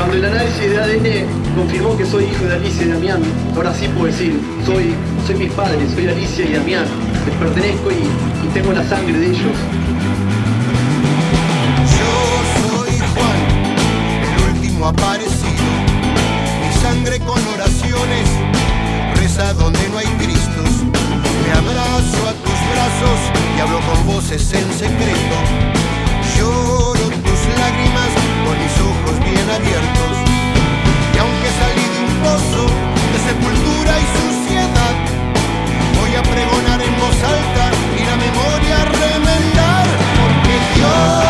Cuando el análisis de ADN confirmó que soy hijo de Alicia y Damián, ahora sí puedo decir, soy, soy mis padres, soy Alicia y Damián, les pertenezco y, y tengo la sangre de ellos. aparecido. Mi sangre con oraciones reza donde no hay Cristos. Me abrazo a tus brazos y hablo con voces en secreto. Lloro con mis ojos bien abiertos. Y aunque salí de un pozo de sepultura y suciedad, voy a pregonar en voz alta y la memoria remendar, porque Dios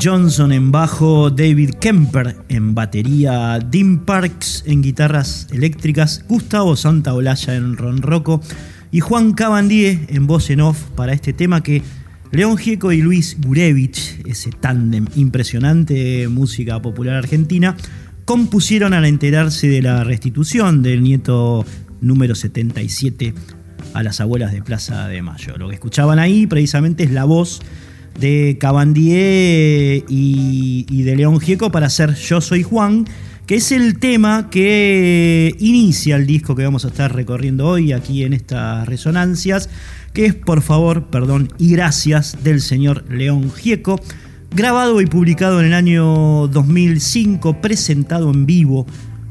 Johnson en bajo, David Kemper en batería, Dean Parks en guitarras eléctricas, Gustavo Santaolalla en ronroco y Juan Cabandier en voz en off para este tema que León Gieco y Luis Gurevich, ese tándem impresionante de música popular argentina, compusieron al enterarse de la restitución del nieto número 77 a las abuelas de Plaza de Mayo. Lo que escuchaban ahí precisamente es la voz de Cabandier y, de León Gieco para hacer Yo Soy Juan, que es el tema que inicia el disco que vamos a estar recorriendo hoy aquí en estas resonancias, que es Por favor, perdón y gracias del señor León Gieco, grabado y publicado en el año 2005, presentado en vivo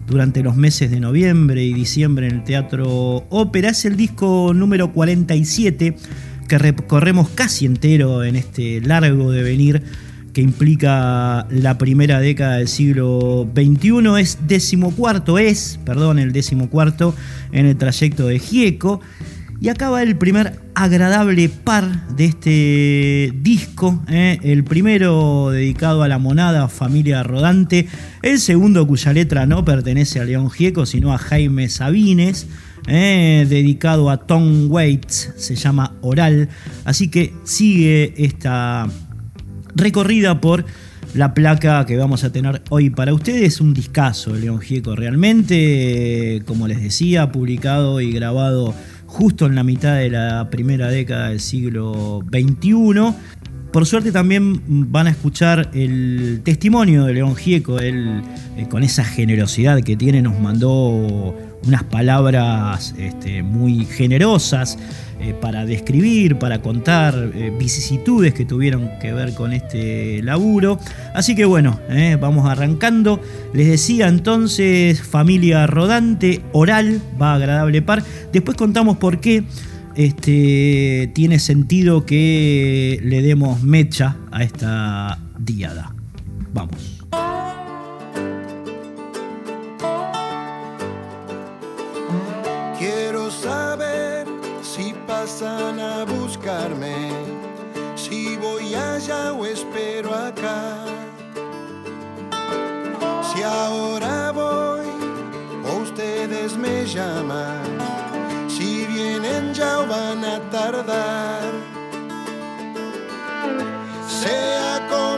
durante los meses de noviembre y diciembre en el Teatro Ópera. Es el disco número 47 que recorremos casi entero en este largo devenir que implica la primera década del siglo XXI, es decimocuarto, es, perdón, el decimocuarto en el trayecto de Gieco. Y acaba el primer agradable par de este disco, ¿eh? el primero dedicado a la monada familia rodante, el segundo cuya letra no pertenece a León Gieco, sino a Jaime Sabines, eh, dedicado a Tom Waits, se llama Oral. Así que sigue esta recorrida por la placa que vamos a tener hoy para ustedes. Un discazo de León Gieco realmente, como les decía, publicado y grabado justo en la mitad de la primera década del siglo XXI. Por suerte también van a escuchar el testimonio de León Gieco, él eh, con esa generosidad que tiene nos mandó unas palabras este, muy generosas eh, para describir, para contar eh, vicisitudes que tuvieron que ver con este laburo. Así que bueno, eh, vamos arrancando. Les decía entonces, familia rodante, oral, va agradable par. Después contamos por qué este, tiene sentido que le demos mecha a esta diada. Vamos. A buscarme, si voy allá o espero acá. Si ahora voy o ustedes me llaman, si vienen ya o van a tardar. Sea como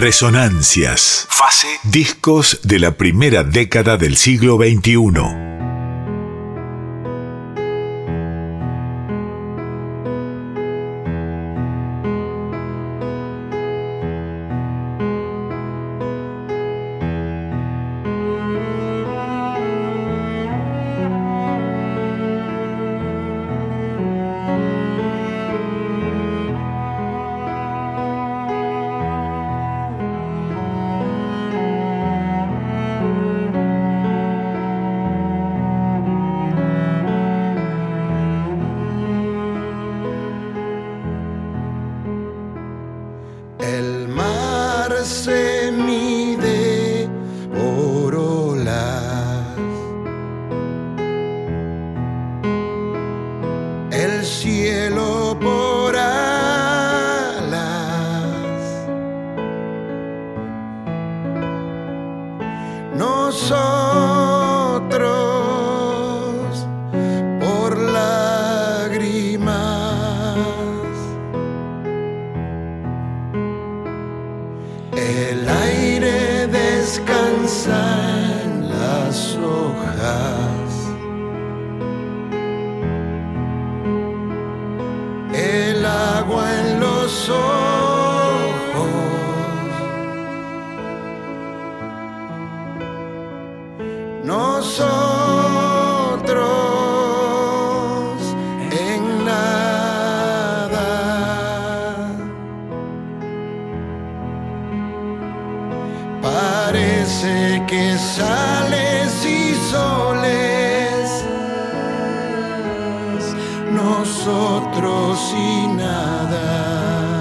Resonancias. Fase. Discos de la primera década del siglo XXI. nosotros y nada.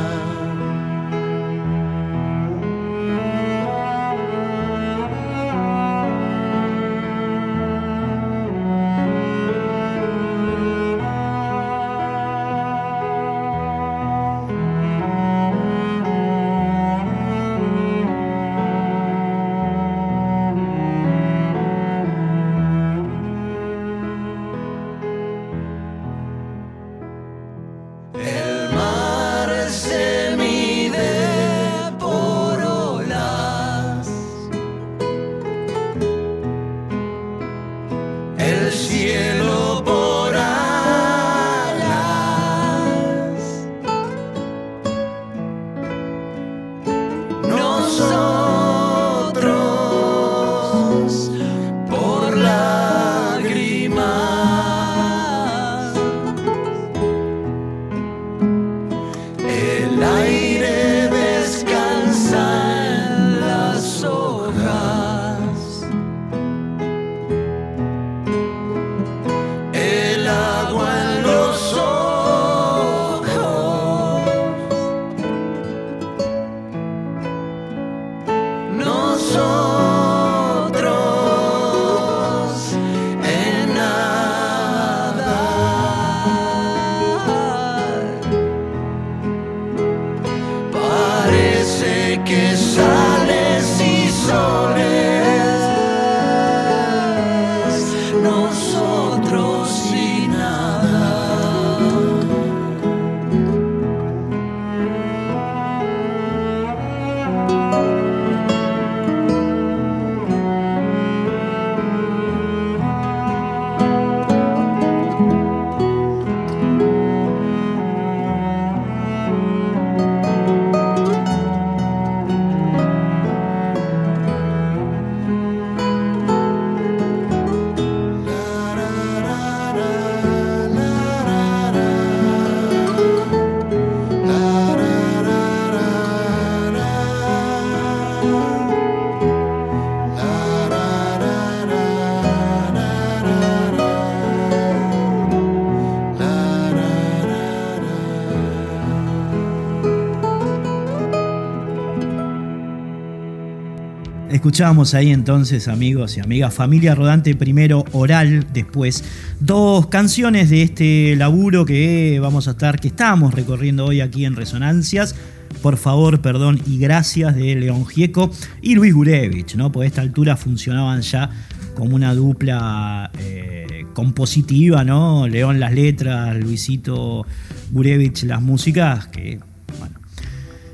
Escuchamos ahí entonces, amigos y amigas, Familia Rodante primero, Oral después. Dos canciones de este laburo que vamos a estar, que estamos recorriendo hoy aquí en Resonancias. Por favor, perdón y gracias de León Gieco y Luis Gurevich, ¿no? Por esta altura funcionaban ya como una dupla eh, compositiva, ¿no? León las letras, Luisito Gurevich las músicas, que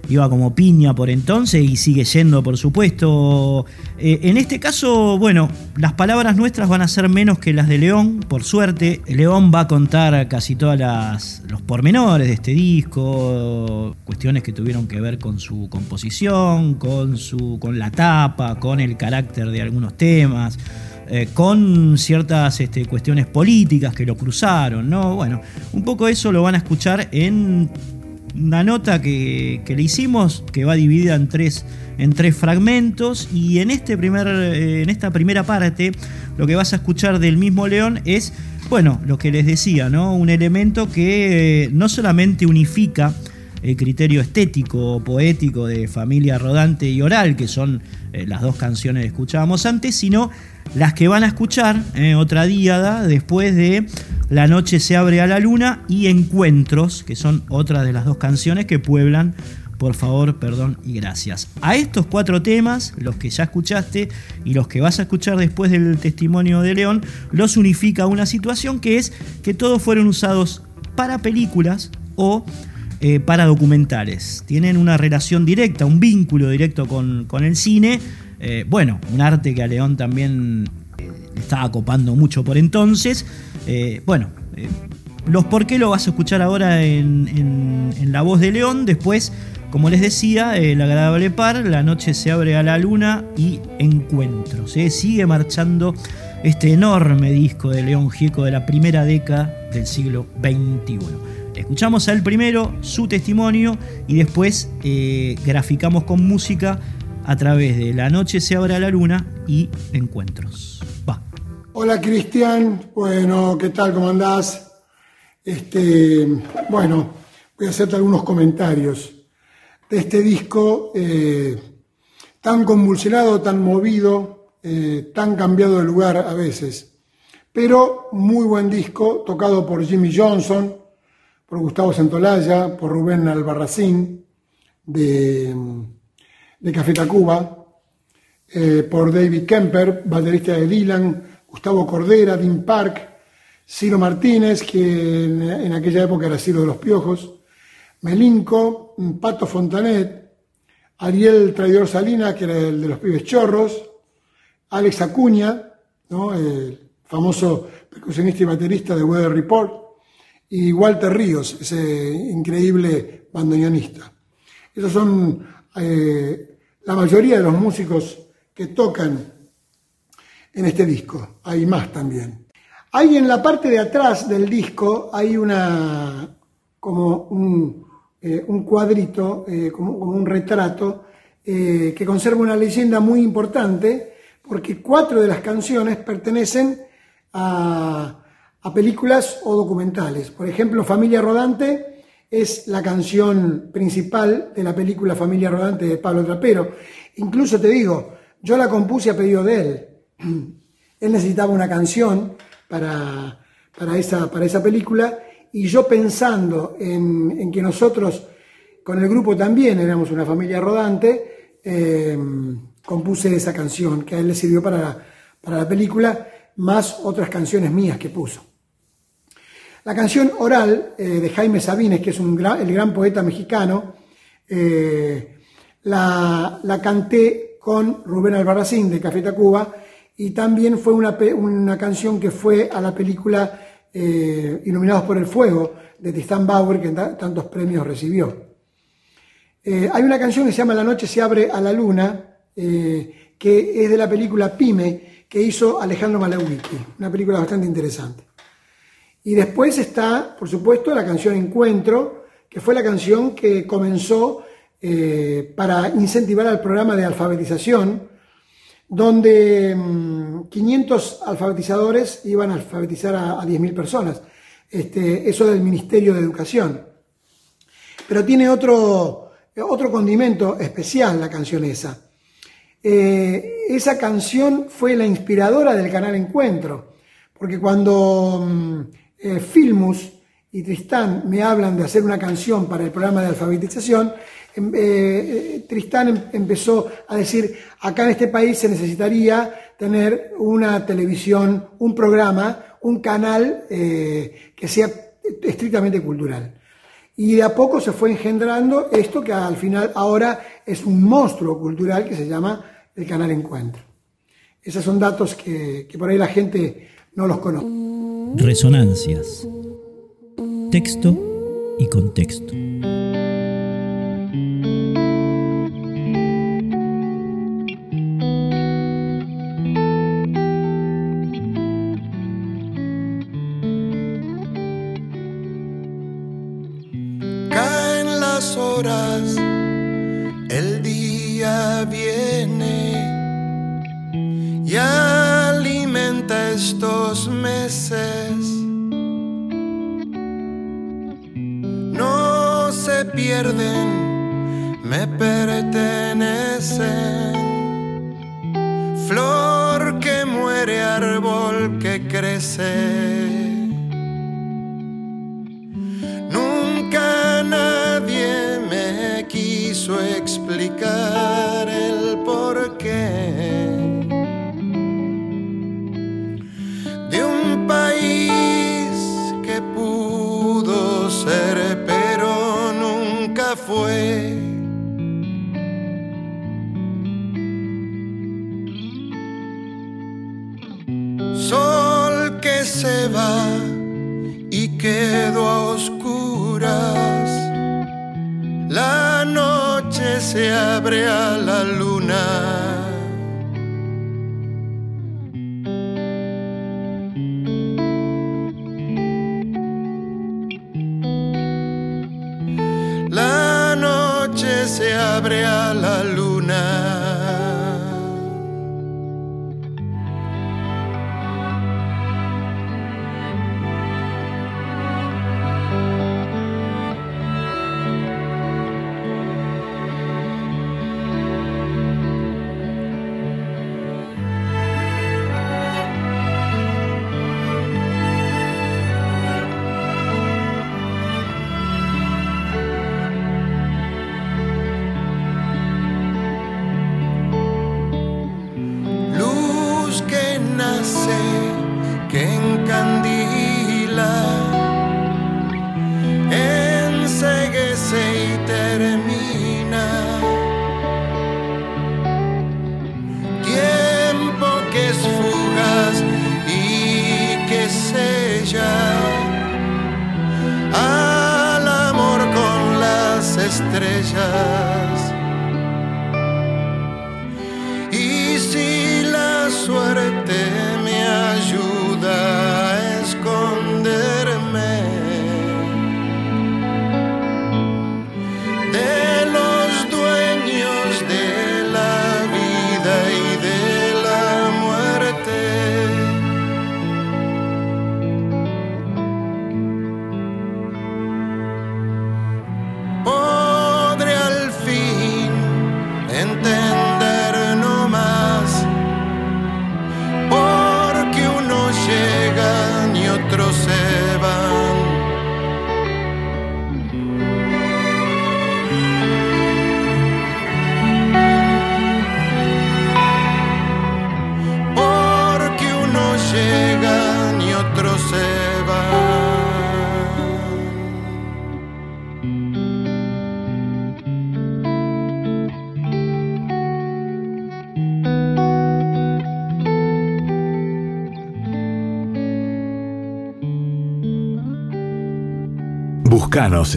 iba como piña por entonces y sigue yendo, por supuesto. Eh, en este caso, bueno, las palabras nuestras van a ser menos que las de León, por suerte. León va a contar casi todos los pormenores de este disco, cuestiones que tuvieron que ver con su composición, con, su, con la tapa, con el carácter de algunos temas. Eh, con ciertas este, cuestiones políticas que lo cruzaron, ¿no? Bueno, un poco eso lo van a escuchar en una nota que, le hicimos, que va dividida en tres, en tres fragmentos, y en, este primer, eh, en esta primera parte lo que vas a escuchar del mismo León es, bueno, lo que les decía, ¿no? Un elemento que eh, no solamente unifica el criterio estético o poético de Familia Rodante y Oral, que son las dos canciones que escuchábamos antes, sino las que van a escuchar, eh, otra díada, después de La noche se abre a la luna y Encuentros, que son otras de las dos canciones que pueblan por favor, perdón y gracias. A estos cuatro temas, los que ya escuchaste y los que vas a escuchar después del testimonio de León, los unifica una situación que es que todos fueron usados para películas o eh, para documentales. Tienen una relación directa, un vínculo directo con, con el cine eh, bueno, un arte que a León también eh, estaba copando mucho por entonces. Eh, bueno, los por qué lo vas a escuchar ahora en, la voz de León. Después, como les decía, el agradable par, la noche se abre a la luna y encuentros. Sigue marchando este enorme disco de León Gieco de la primera década del siglo XXI. Escuchamos al primero, su testimonio, y después graficamos con música a través de La noche se abre la luna y Encuentros. Va. Hola Cristian, bueno, ¿qué tal? ¿Cómo andás? Este, bueno, voy a hacerte algunos comentarios de este disco eh, tan convulsionado, tan movido, eh, tan cambiado de lugar a veces, pero muy buen disco, tocado por Jimmy Johnson, por Gustavo Santolaya, por Rubén Albarracín, de Café Tacuba, eh, por David Kemper, baterista de Dylan, Gustavo Cordera, Dean Park, Ciro Martínez, que en, aquella época era Ciro de los Piojos, Melinco, Pato Fontanet, Ariel Traidor Salina, que era el de los pibes chorros, Alex Acuña, el famoso percusionista y baterista de Weather Report, y Walter Ríos, ese increíble bandoneonista. Esos son eh, la mayoría de los músicos que tocan en este disco. Hay más también. Hay en la parte de atrás del disco, hay una, como un, eh, cuadrito, eh, como, un retrato, que conserva una leyenda muy importante, porque cuatro de las canciones pertenecen a, a películas o documentales. Por ejemplo, Familia Rodante es la canción principal de la película Familia Rodante de Pablo Trapero. Incluso te digo, yo la compuse a pedido de él. Él necesitaba una canción para, para, esa, para esa película y yo pensando en, que nosotros con el grupo también éramos una familia rodante, eh, compuse esa canción que a él le sirvió para, para la película, más otras canciones mías que puso. La canción Oral eh, de Jaime Sabines, que es el gran poeta mexicano, eh, la, canté con Rubén Albarracín de Café Tacuba y también fue una, canción que fue a la película eh, Iluminados por el Fuego de Tristan Bauer, que tantos premios recibió. hay una canción que se llama La noche se abre a la luna, que es de la película Pime, que hizo Alejandro Malawicki, una película bastante interesante. Y después está, por supuesto, la canción Encuentro, que fue la canción que comenzó eh, para incentivar al programa de alfabetización, donde 500 mm, alfabetizadores iban a alfabetizar a, 10.000 personas. Este, eso del Ministerio de Educación. Pero tiene otro, otro condimento especial la canción esa. Eh, esa canción fue la inspiradora del canal Encuentro, porque cuando mm, eh, Filmus y Tristán me hablan de hacer una canción para el programa de alfabetización, em, eh, eh, Tristán em, empezó a decir, acá en este país se necesitaría tener una televisión, un programa, un canal que sea estrictamente cultural. Y de a poco se fue engendrando esto que al final ahora es un monstruo cultural que se llama el Canal Encuentro. Esos son datos que, que por ahí la gente no los conoce. Resonancias. Texto y contexto. Quiso explicar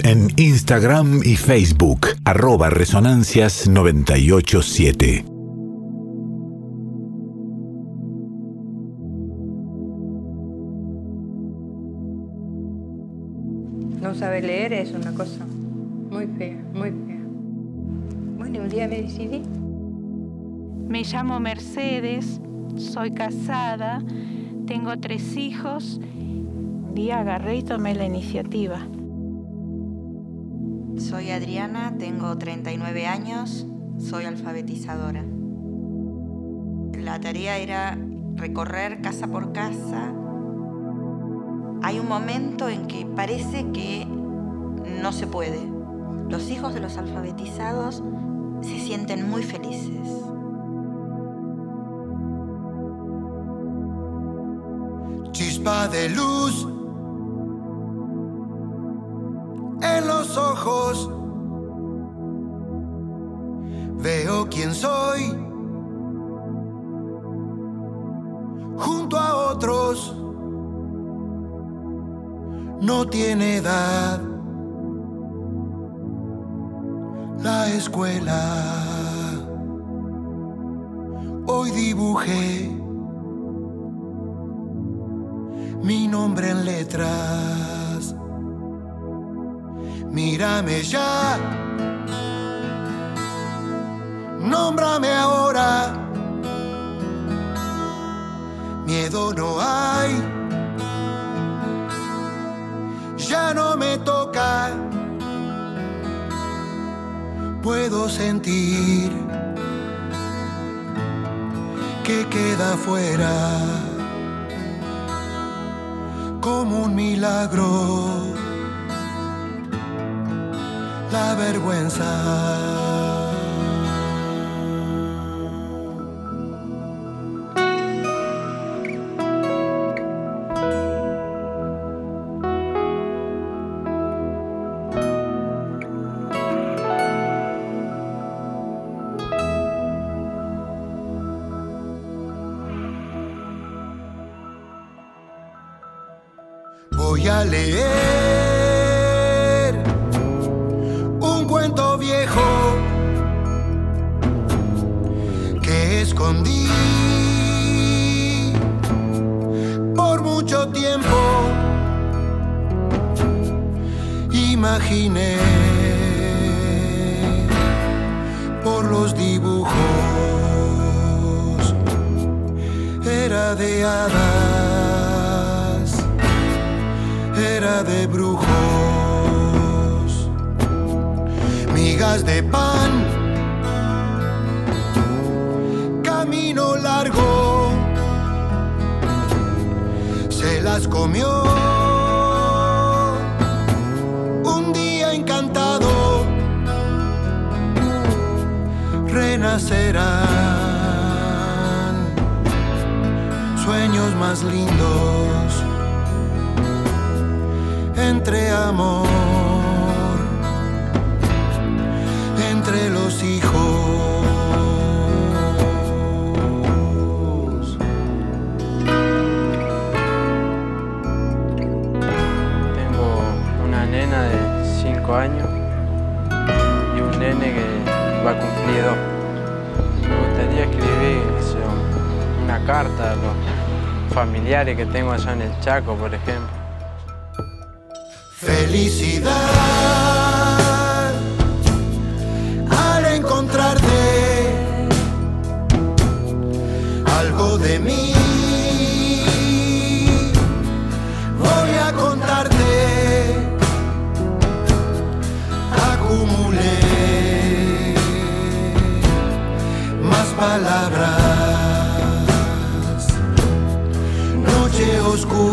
En Instagram y Facebook, arroba Resonancias 987. No saber leer es una cosa muy fea, muy fea. Bueno, un día me decidí. Me llamo Mercedes, soy casada, tengo tres hijos y agarré y tomé la iniciativa. Adriana, tengo 39 años, soy alfabetizadora. La tarea era recorrer casa por casa. Hay un momento en que parece que no se puede. Los hijos de los alfabetizados se sienten muy felices. chispa de luz no tiene edad. La escuela. Hoy dibujé mi nombre en letras. Mírame ya. Nómbrame ahora. Miedo no hay. No me toca. Puedo sentir que queda fuera como un milagro la vergüenza. clean familiares que tengo allá en el Chaco, por ejemplo. Felicidad al encontrarte algo de mí. Voy a contarte, acumulé más palabras. Noche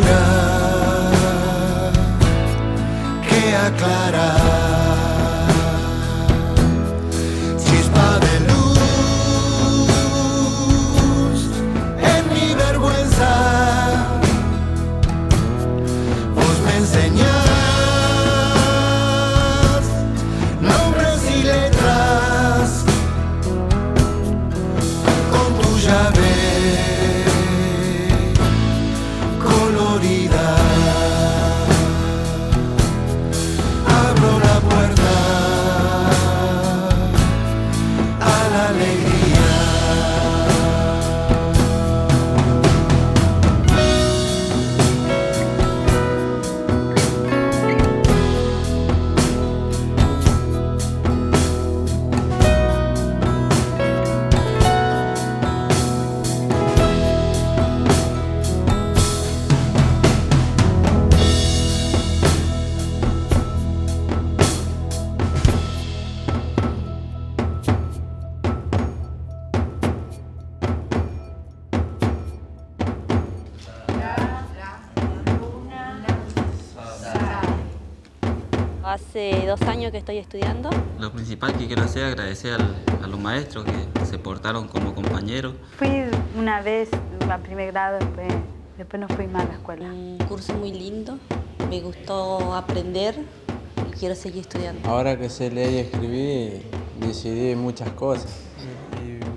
Años que estoy estudiando. Lo principal que quiero hacer es agradecer al- a los maestros que se portaron como compañeros. Fui una vez a primer grado, después, después no fui más a la escuela. Un curso muy lindo, me gustó aprender y quiero seguir estudiando. Ahora que sé leer y escribir, decidí muchas cosas.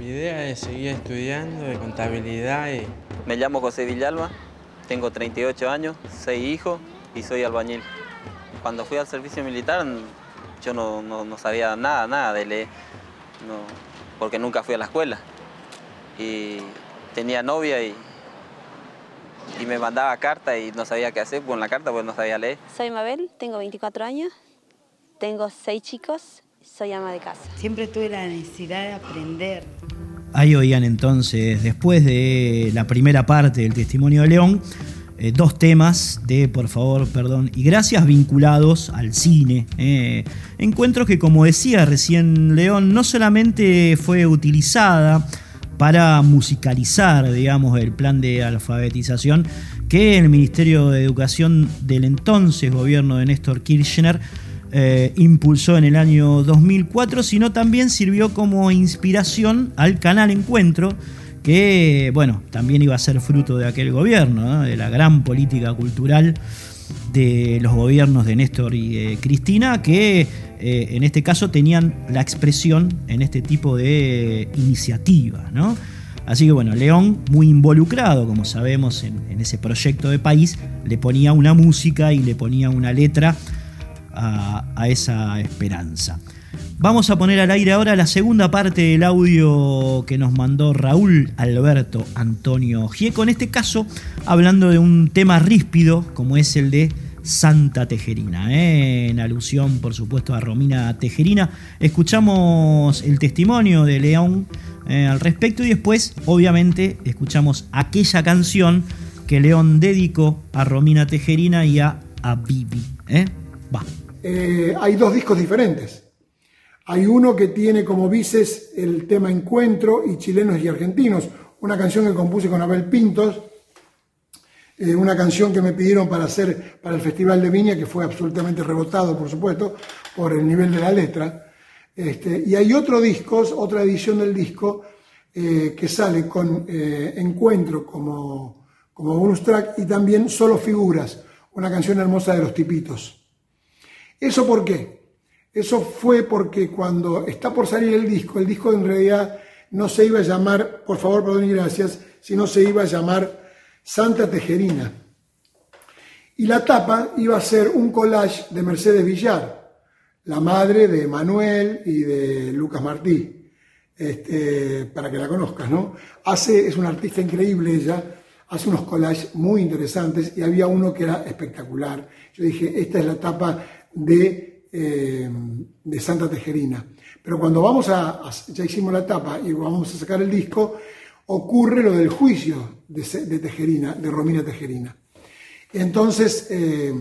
idea es seguir estudiando de contabilidad y... Me llamo José Villalba, tengo 38 años, 6 hijos y soy albañil. Cuando fui al servicio militar yo no, no, sabía nada, nada de leer, porque nunca fui a la escuela. Y tenía novia y, y me mandaba carta y no sabía qué hacer con la carta porque no sabía leer. Soy Mabel, tengo 24 años, tengo 6 chicos, soy ama de casa. Siempre tuve la necesidad de aprender. Ahí oían entonces, después de la primera parte del testimonio de León, eh, dos temas de por favor, perdón y gracias vinculados al cine. Eh, encuentros que, como decía recién León, no solamente fue utilizada para musicalizar, digamos, el plan de alfabetización que el Ministerio de Educación del entonces gobierno de Néstor Kirchner eh, impulsó en el año 2004, sino también sirvió como inspiración al canal Encuentro, que bueno, también iba a ser fruto de aquel gobierno, de la gran política cultural de los gobiernos de Néstor y Cristina, que eh, en este caso tenían la expresión en este tipo de iniciativa. ¿no? Así que bueno, León, muy involucrado, como sabemos, en, ese proyecto de país, le ponía una música y le ponía una letra a esa esperanza. Vamos a poner al aire ahora la segunda parte del audio que nos mandó Raúl Alberto Antonio Gieco, en este caso hablando de un tema ríspido como es el de Santa Tejerina, ¿eh? en alusión por supuesto a Romina Tejerina. Escuchamos el testimonio de León eh, al respecto y después obviamente escuchamos aquella canción que León dedicó a Romina Tejerina y a, a Bibi. ¿eh? Va. hay dos discos diferentes. Hay uno que tiene como vices el tema Encuentro y Chilenos y Argentinos, una canción que compuse con Abel Pintos, eh, una canción que me pidieron para hacer para el Festival de Viña, que fue absolutamente rebotado, por supuesto, por el nivel de la letra. Este, y hay otro disco, otra edición del disco, eh, que sale con eh, Encuentro como, como bonus track y también Solo Figuras, una canción hermosa de los tipitos. ¿Eso por qué? Eso fue porque cuando está por salir el disco, el disco en realidad no se iba a llamar, por favor, perdón y gracias, sino se iba a llamar Santa Tejerina. Y la tapa iba a ser un collage de Mercedes Villar, la madre de Manuel y de Lucas Martí, este, para que la conozcas, ¿no? Hace, es una artista increíble ella, hace unos collages muy interesantes y había uno que era espectacular. Yo dije, esta es la tapa de eh, de Santa Tejerina. Pero cuando vamos a, ya hicimos la tapa y vamos a sacar el disco, ocurre lo del juicio de, Tejerina, de Romina Tejerina. Entonces, eh,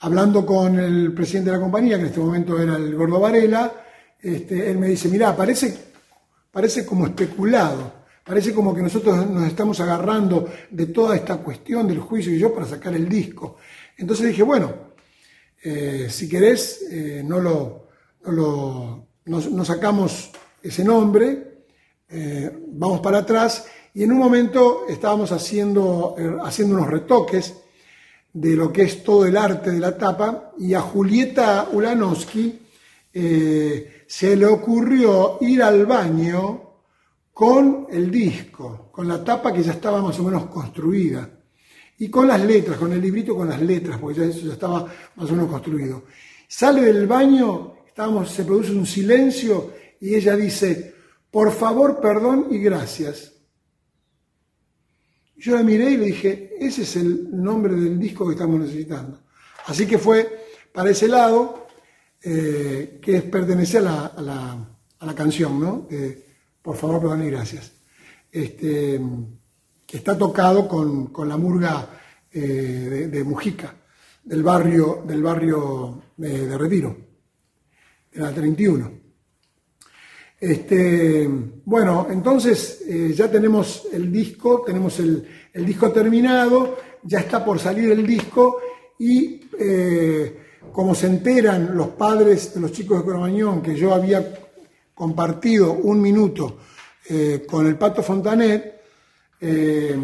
hablando con el presidente de la compañía, que en este momento era el Gordo Varela, este, él me dice, mira, parece, parece como especulado, parece como que nosotros nos estamos agarrando de toda esta cuestión del juicio y yo para sacar el disco. Entonces dije, bueno, eh, si querés, eh, no lo, no, sacamos ese nombre, eh, vamos para atrás. Y en un momento estábamos haciendo, haciendo unos retoques de lo que es todo el arte de la tapa y a Julieta Ulanowski se le ocurrió ir al baño con el disco, con la tapa que ya estaba más o menos construida y con las letras, con el librito con las letras, porque ya eso ya estaba más o menos construido. Sale del baño, estábamos, se produce un silencio y ella dice, por favor, perdón y gracias. Yo la miré y le dije, ese es el nombre del disco que estamos necesitando. Así que fue para ese lado, eh, que pertenece a la, a, la, canción, ¿no? por favor, perdón y gracias. Este, está tocado con, la murga eh, de, Mujica, del barrio, del barrio de, Retiro, de la 31. Este, bueno, entonces eh, ya tenemos el disco, tenemos el, disco terminado, ya está por salir el disco y eh, como se enteran los padres de los chicos de Cromañón que yo había compartido un minuto con el Pato Fontanet, eh,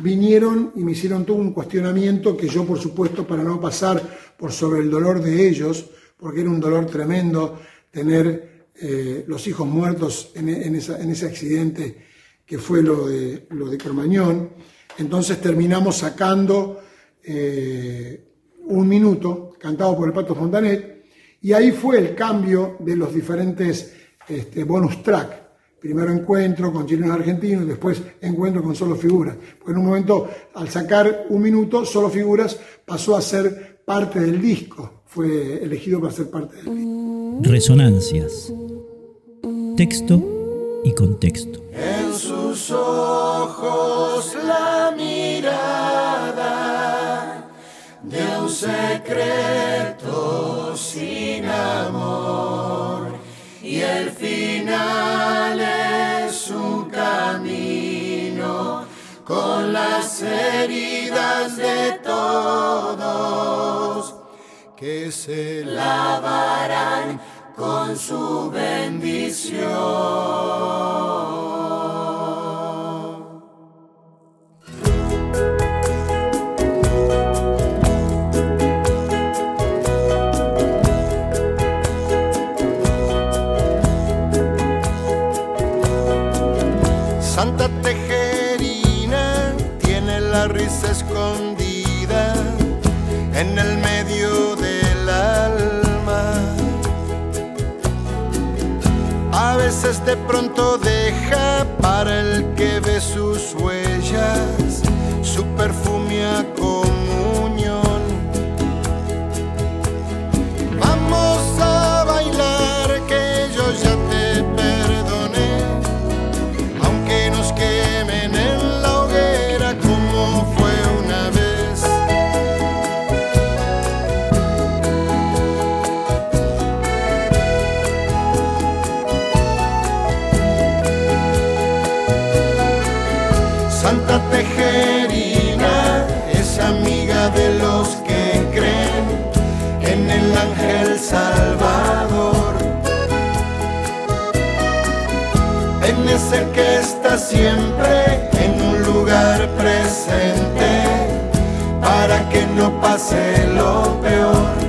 vinieron y me hicieron todo un cuestionamiento que yo, por supuesto, para no pasar por sobre el dolor de ellos, porque era un dolor tremendo tener eh, los hijos muertos en, ese accidente que fue lo de, lo. Entonces terminamos sacando eh, un minuto cantado por el Pato Fontanet y ahí fue el cambio de los diferentes este, bonus track. Primero encuentro con chilenos argentinos, después encuentro con solo figuras. Porque en un momento, al sacar un minuto, solo figuras pasó a ser parte del disco. Fue elegido para ser parte del disco. Resonancias. Texto y contexto. En sus ojos la mirada de un secreto sin amor y el final de todos que se lavarán con su bendición. De pronto deja para el que ve sus huellas siempre en un lugar presente para que no pase lo peor.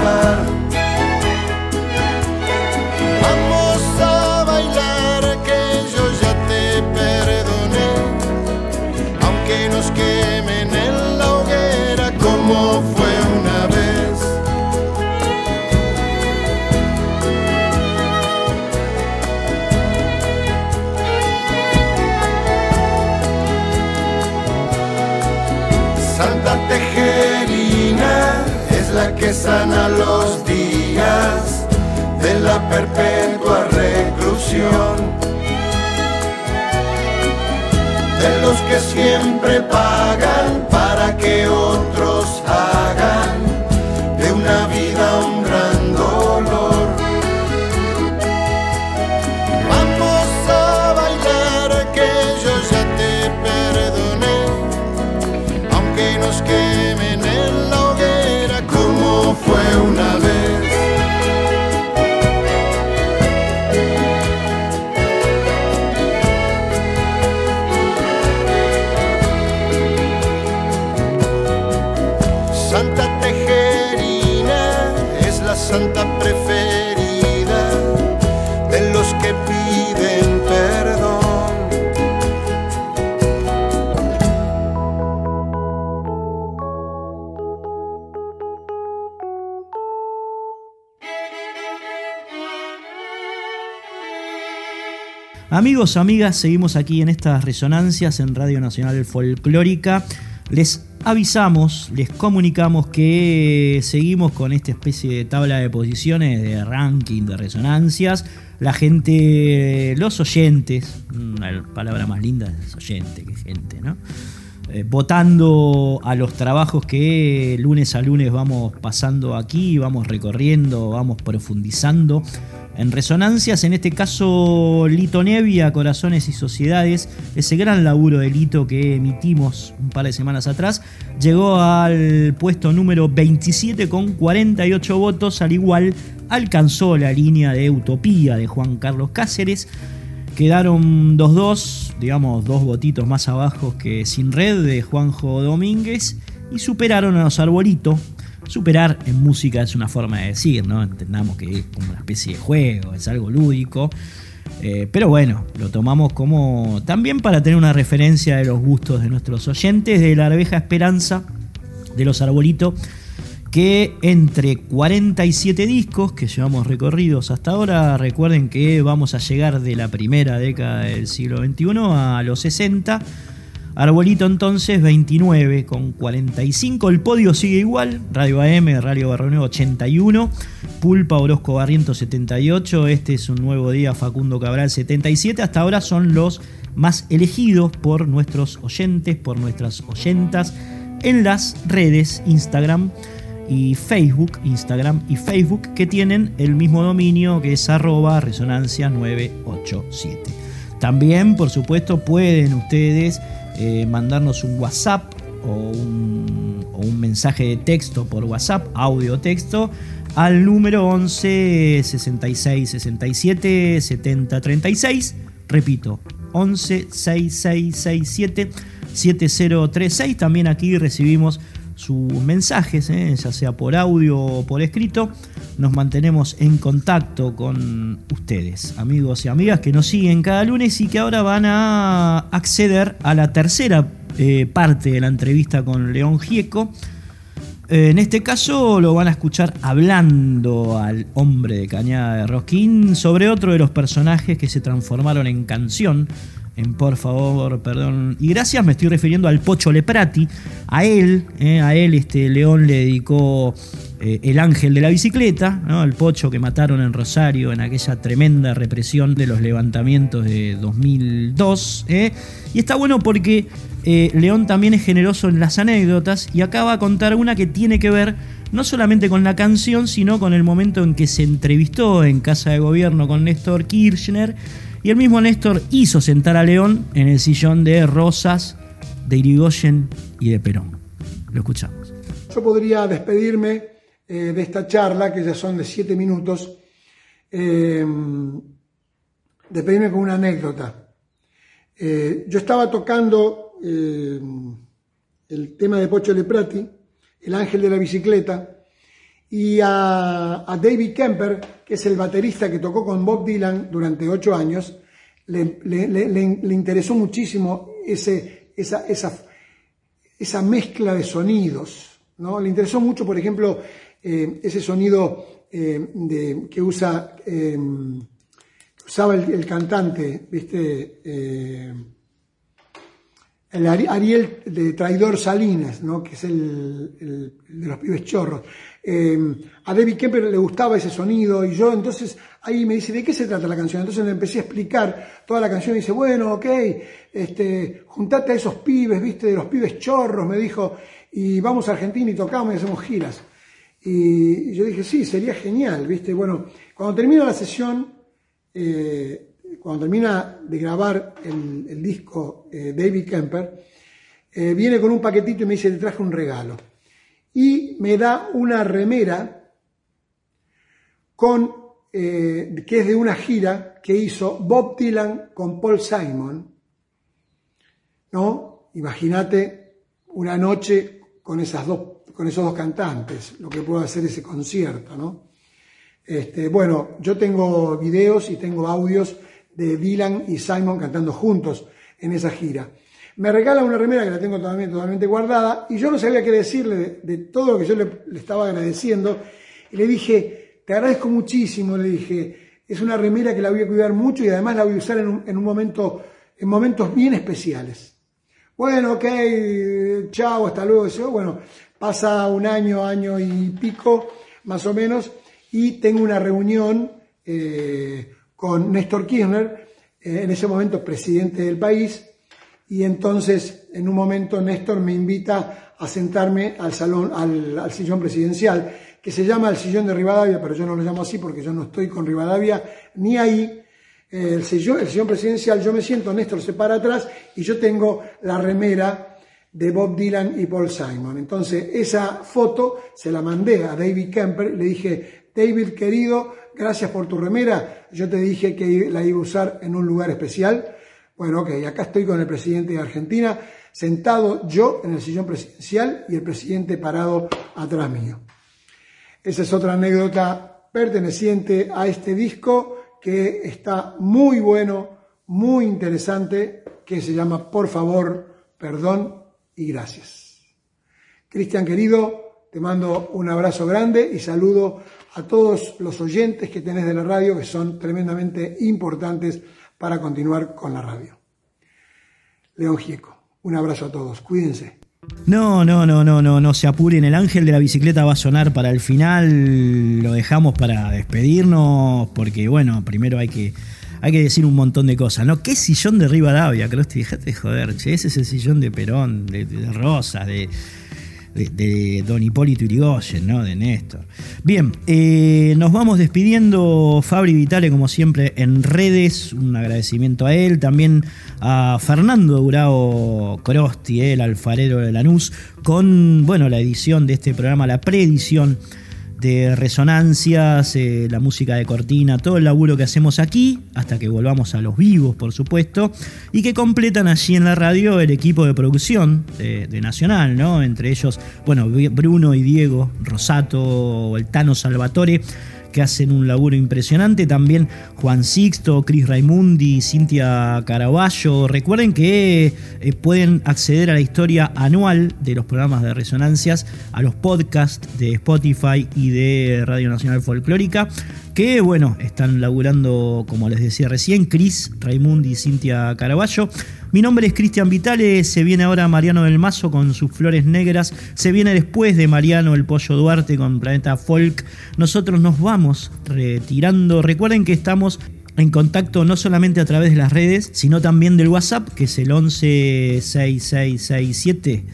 claro perpetua reclusión. De los que siempre pagan para que otros Amigas, seguimos aquí en estas resonancias en Radio Nacional Folclórica. Les avisamos, les comunicamos que seguimos con esta especie de tabla de posiciones de ranking de resonancias. La gente, los oyentes, una palabra más linda es oyente que gente. Eh, votando a los trabajos que lunes a lunes vamos pasando aquí, vamos recorriendo, vamos profundizando en resonancias, en este caso Lito Nevia, Corazones y Sociedades, ese gran laburo de Lito que emitimos un par de semanas atrás, llegó al puesto número 27 con 48 votos, al igual alcanzó la línea de Utopía de Juan Carlos Cáceres. Quedaron 2-2, digamos dos votitos más abajo que Sin Red de Juanjo Domínguez y superaron a los Arbolitos Superar en música es una forma de decir, ¿no? Entendamos que es como una especie de juego, es algo lúdico. Eh, pero bueno, lo tomamos como también para tener una referencia de los gustos de nuestros oyentes de la arveja esperanza de los arbolitos que entre 47 discos que llevamos recorridos hasta ahora, recuerden que vamos a llegar de la primera década del siglo XXI a los 60 Arbolito entonces 29 con 45. El podio sigue igual. Radio AM, Radio Barrio 81. Pulpa Orozco Barriento 78. Este es un nuevo día Facundo Cabral 77. Hasta ahora son los más elegidos por nuestros oyentes, por nuestras oyentas en las redes Instagram y Facebook, Instagram y Facebook, que tienen el mismo dominio que es arroba resonancia 987. También, por supuesto, pueden ustedes eh, mandarnos un WhatsApp o un, mensaje de texto por WhatsApp, audio o texto, al número 11 66 67 70 36. Repito, 11 6667 7036. También aquí recibimos sus mensajes, ¿eh? ya sea por audio o por escrito. Nos mantenemos en contacto con ustedes, amigos y amigas que nos siguen cada lunes y que ahora van a acceder a la tercera eh, parte de la entrevista con León Gieco. En este caso lo van a escuchar hablando al hombre de Cañada de Rosquín sobre otro de los personajes que se transformaron en canción en Por favor, perdón. Y gracias me estoy refiriendo al Pocho Leprati. A él, eh, a él este León le dedicó eh, El Ángel de la Bicicleta, ¿no? el Pocho que mataron en Rosario en aquella tremenda represión de los levantamientos de 2002. ¿eh? Y está bueno porque León también es generoso en las anécdotas y acaba a contar una que tiene que ver no solamente con la canción, sino con el momento en que se entrevistó en Casa de Gobierno con Néstor Kirchner y el mismo Néstor hizo sentar a León en el sillón de Rosas, de Irigoyen y de Perón. Lo escuchamos. Yo podría despedirme eh, de esta charla, que ya son de siete minutos, eh, despedirme con una anécdota. Eh, yo estaba tocando el tema de Pocho Leprati, El Ángel de la Bicicleta, y a, David Kemper, que es el baterista que tocó con Bob Dylan durante ocho años, le, interesó muchísimo esa, esa, esa, mezcla de sonidos. ¿no? Le interesó mucho, por ejemplo, eh, ese sonido eh, que usa eh, usaba el, cantante, ¿viste? el Ariel de Traidor Salinas, ¿no? que es el, de los pibes chorros. Em, a David Kemper le gustaba ese sonido y yo entonces ahí me dice, ¿de qué se trata la canción? Entonces le empecé a explicar toda la canción y dice, bueno, ok, este, juntate a esos pibes, viste, de los pibes chorros, me dijo, y vamos a Argentina y tocamos y hacemos giras. Y, yo dije, sí, sería genial, viste, bueno, cuando termina la sesión, eh, cuando termina de grabar el, disco eh, David Kemper, eh, viene con un paquetito y me dice, te traje un regalo y me da una remera con, eh, que es de una gira que hizo Bob Dylan con Paul Simon. ¿No? Imagínate una noche con, esas dos, con esos dos cantantes, lo que puede hacer ese concierto, ¿no? Este, bueno, yo tengo videos y tengo audios de Dylan y Simon cantando juntos en esa gira. Me regala una remera que la tengo totalmente, totalmente guardada y yo no sabía qué decirle de, todo lo que yo le, estaba agradeciendo. Y le dije, te agradezco muchísimo, le dije, es una remera que la voy a cuidar mucho y además la voy a usar en un, momento, en momentos bien especiales. Bueno, ok, chao, hasta luego. Yo, bueno, pasa un año, año y pico, más o menos, y tengo una reunión eh, con Néstor Kirchner, eh, en ese momento presidente del país, y entonces en un momento Néstor me invita a sentarme al salón, al, sillón presidencial, que se llama el sillón de Rivadavia, pero yo no lo llamo así porque yo no estoy con Rivadavia ni ahí. Eh, el, sillón, el sillón presidencial, yo me siento, Néstor se para atrás y yo tengo la remera de Bob Dylan y Paul Simon. Entonces, esa foto se la mandé a David Kemper, le dije, David querido, gracias por tu remera, yo te dije que la iba a usar en un lugar especial bueno, ok, acá estoy con el presidente de Argentina, sentado yo en el sillón presidencial y el presidente parado atrás mío. Esa es otra anécdota perteneciente a este disco que está muy bueno, muy interesante, que se llama Por favor, perdón y gracias. Cristian querido, te mando un abrazo grande y saludo a todos los oyentes que tenés de la radio, que son tremendamente importantes para continuar con la radio. León Gieco, un abrazo a todos, cuídense. No, no, no, no, no, no se apuren. El ángel de la bicicleta va a sonar para el final. Lo dejamos para despedirnos porque, bueno, primero hay que, hay que decir un montón de cosas, ¿no? ¿Qué sillón de Rivadavia, Crosti? Dejate de joder, che. Ese es el sillón de Perón, de, de Rosas, de, de, Don Hipólito Irigoyen, ¿no? De Néstor. Bien, eh, nos vamos despidiendo. Fabri Vitale, como siempre, en redes. Un agradecimiento a él. También a Fernando Durao Corosti, el alfarero de Lanús, con, bueno, la edición de este programa, la preedición de resonancias, eh, la música de cortina, todo el laburo que hacemos aquí, hasta que volvamos a los vivos, por supuesto, y que completan allí en la radio el equipo de producción de, Nacional, ¿no? Entre ellos, bueno, Bruno y Diego Rosato, el Tano Salvatore que hacen un laburo impresionante. También Juan Sixto, Cris Raimundi, Cintia Caraballo. Recuerden que eh, pueden acceder a la historia anual de los programas de resonancias, a los podcasts de Spotify y de Radio Nacional Folclórica que bueno, están laburando, como les decía recién, Cris, Raimundi y Cintia Caraballo. Mi nombre es Cristian Vitale, se viene ahora Mariano del Mazo con sus flores negras, se viene después de Mariano el Pollo Duarte con Planeta Folk. Nosotros nos vamos retirando. Recuerden que estamos en contacto no solamente a través de las redes, sino también del WhatsApp, que es el 116667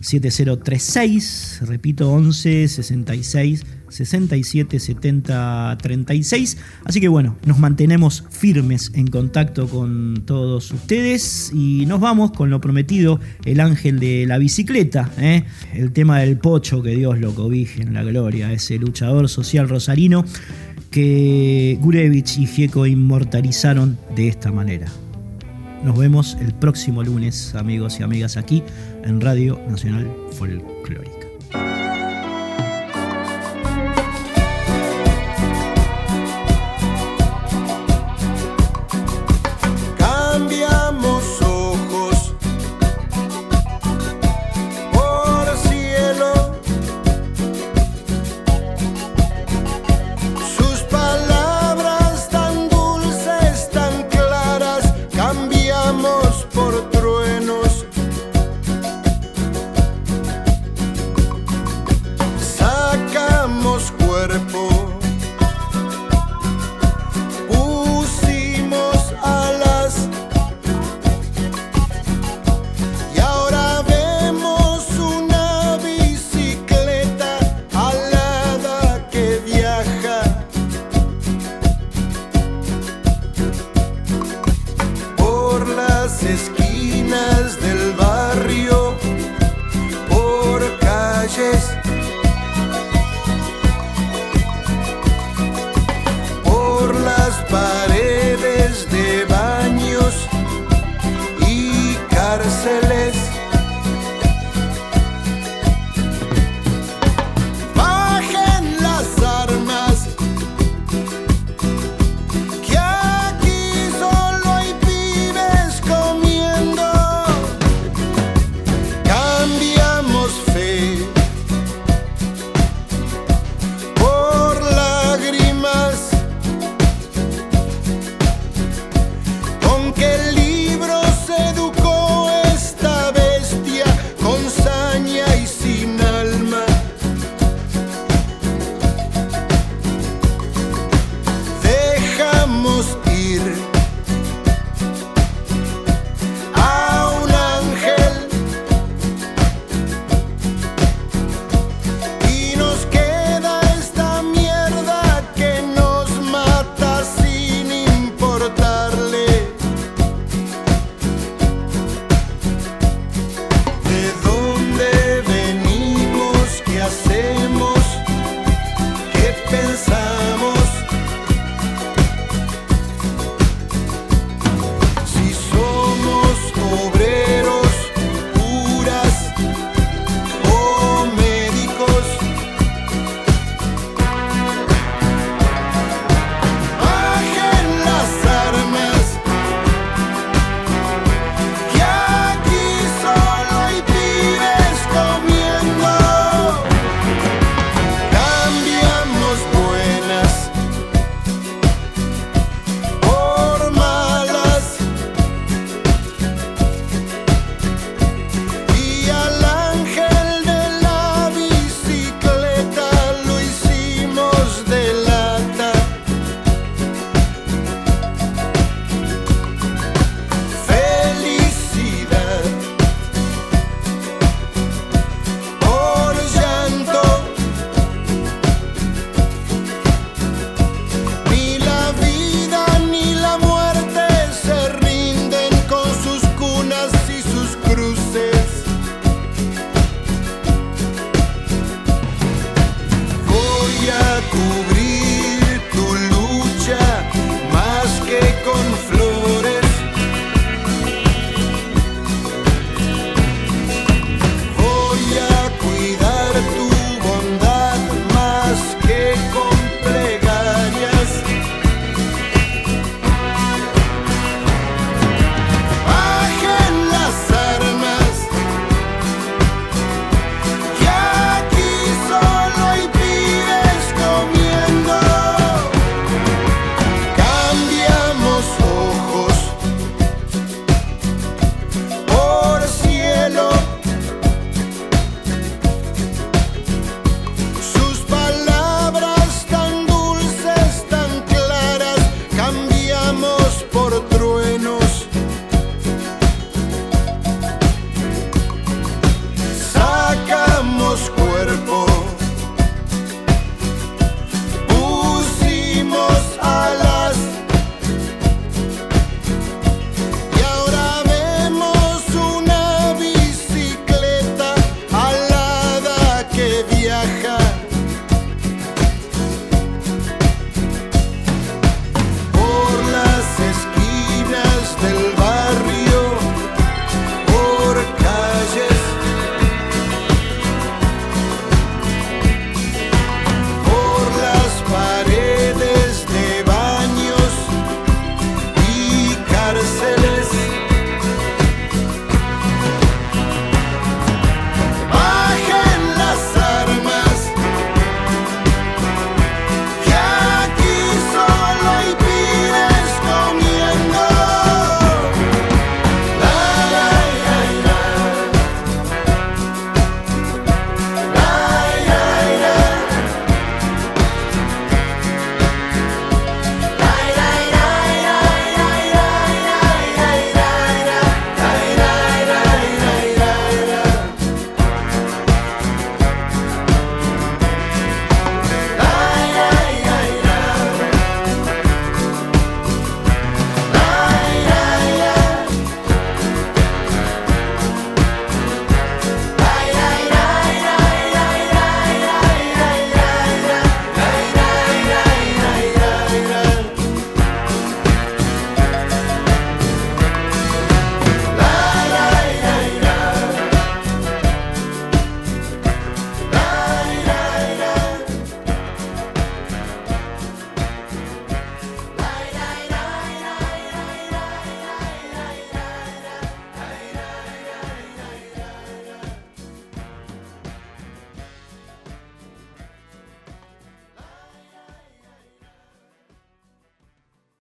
7036, repito, 11 66 67 70 36. Así que bueno, nos mantenemos firmes en contacto con todos ustedes y nos vamos con lo prometido, el ángel de la bicicleta, ¿eh? el tema del pocho, que Dios lo cobije en la gloria, ese luchador social rosarino que Gurevich y Gieco inmortalizaron de esta manera. Nos vemos el próximo lunes, amigos y amigas, aquí en Radio Nacional Folclórica. se le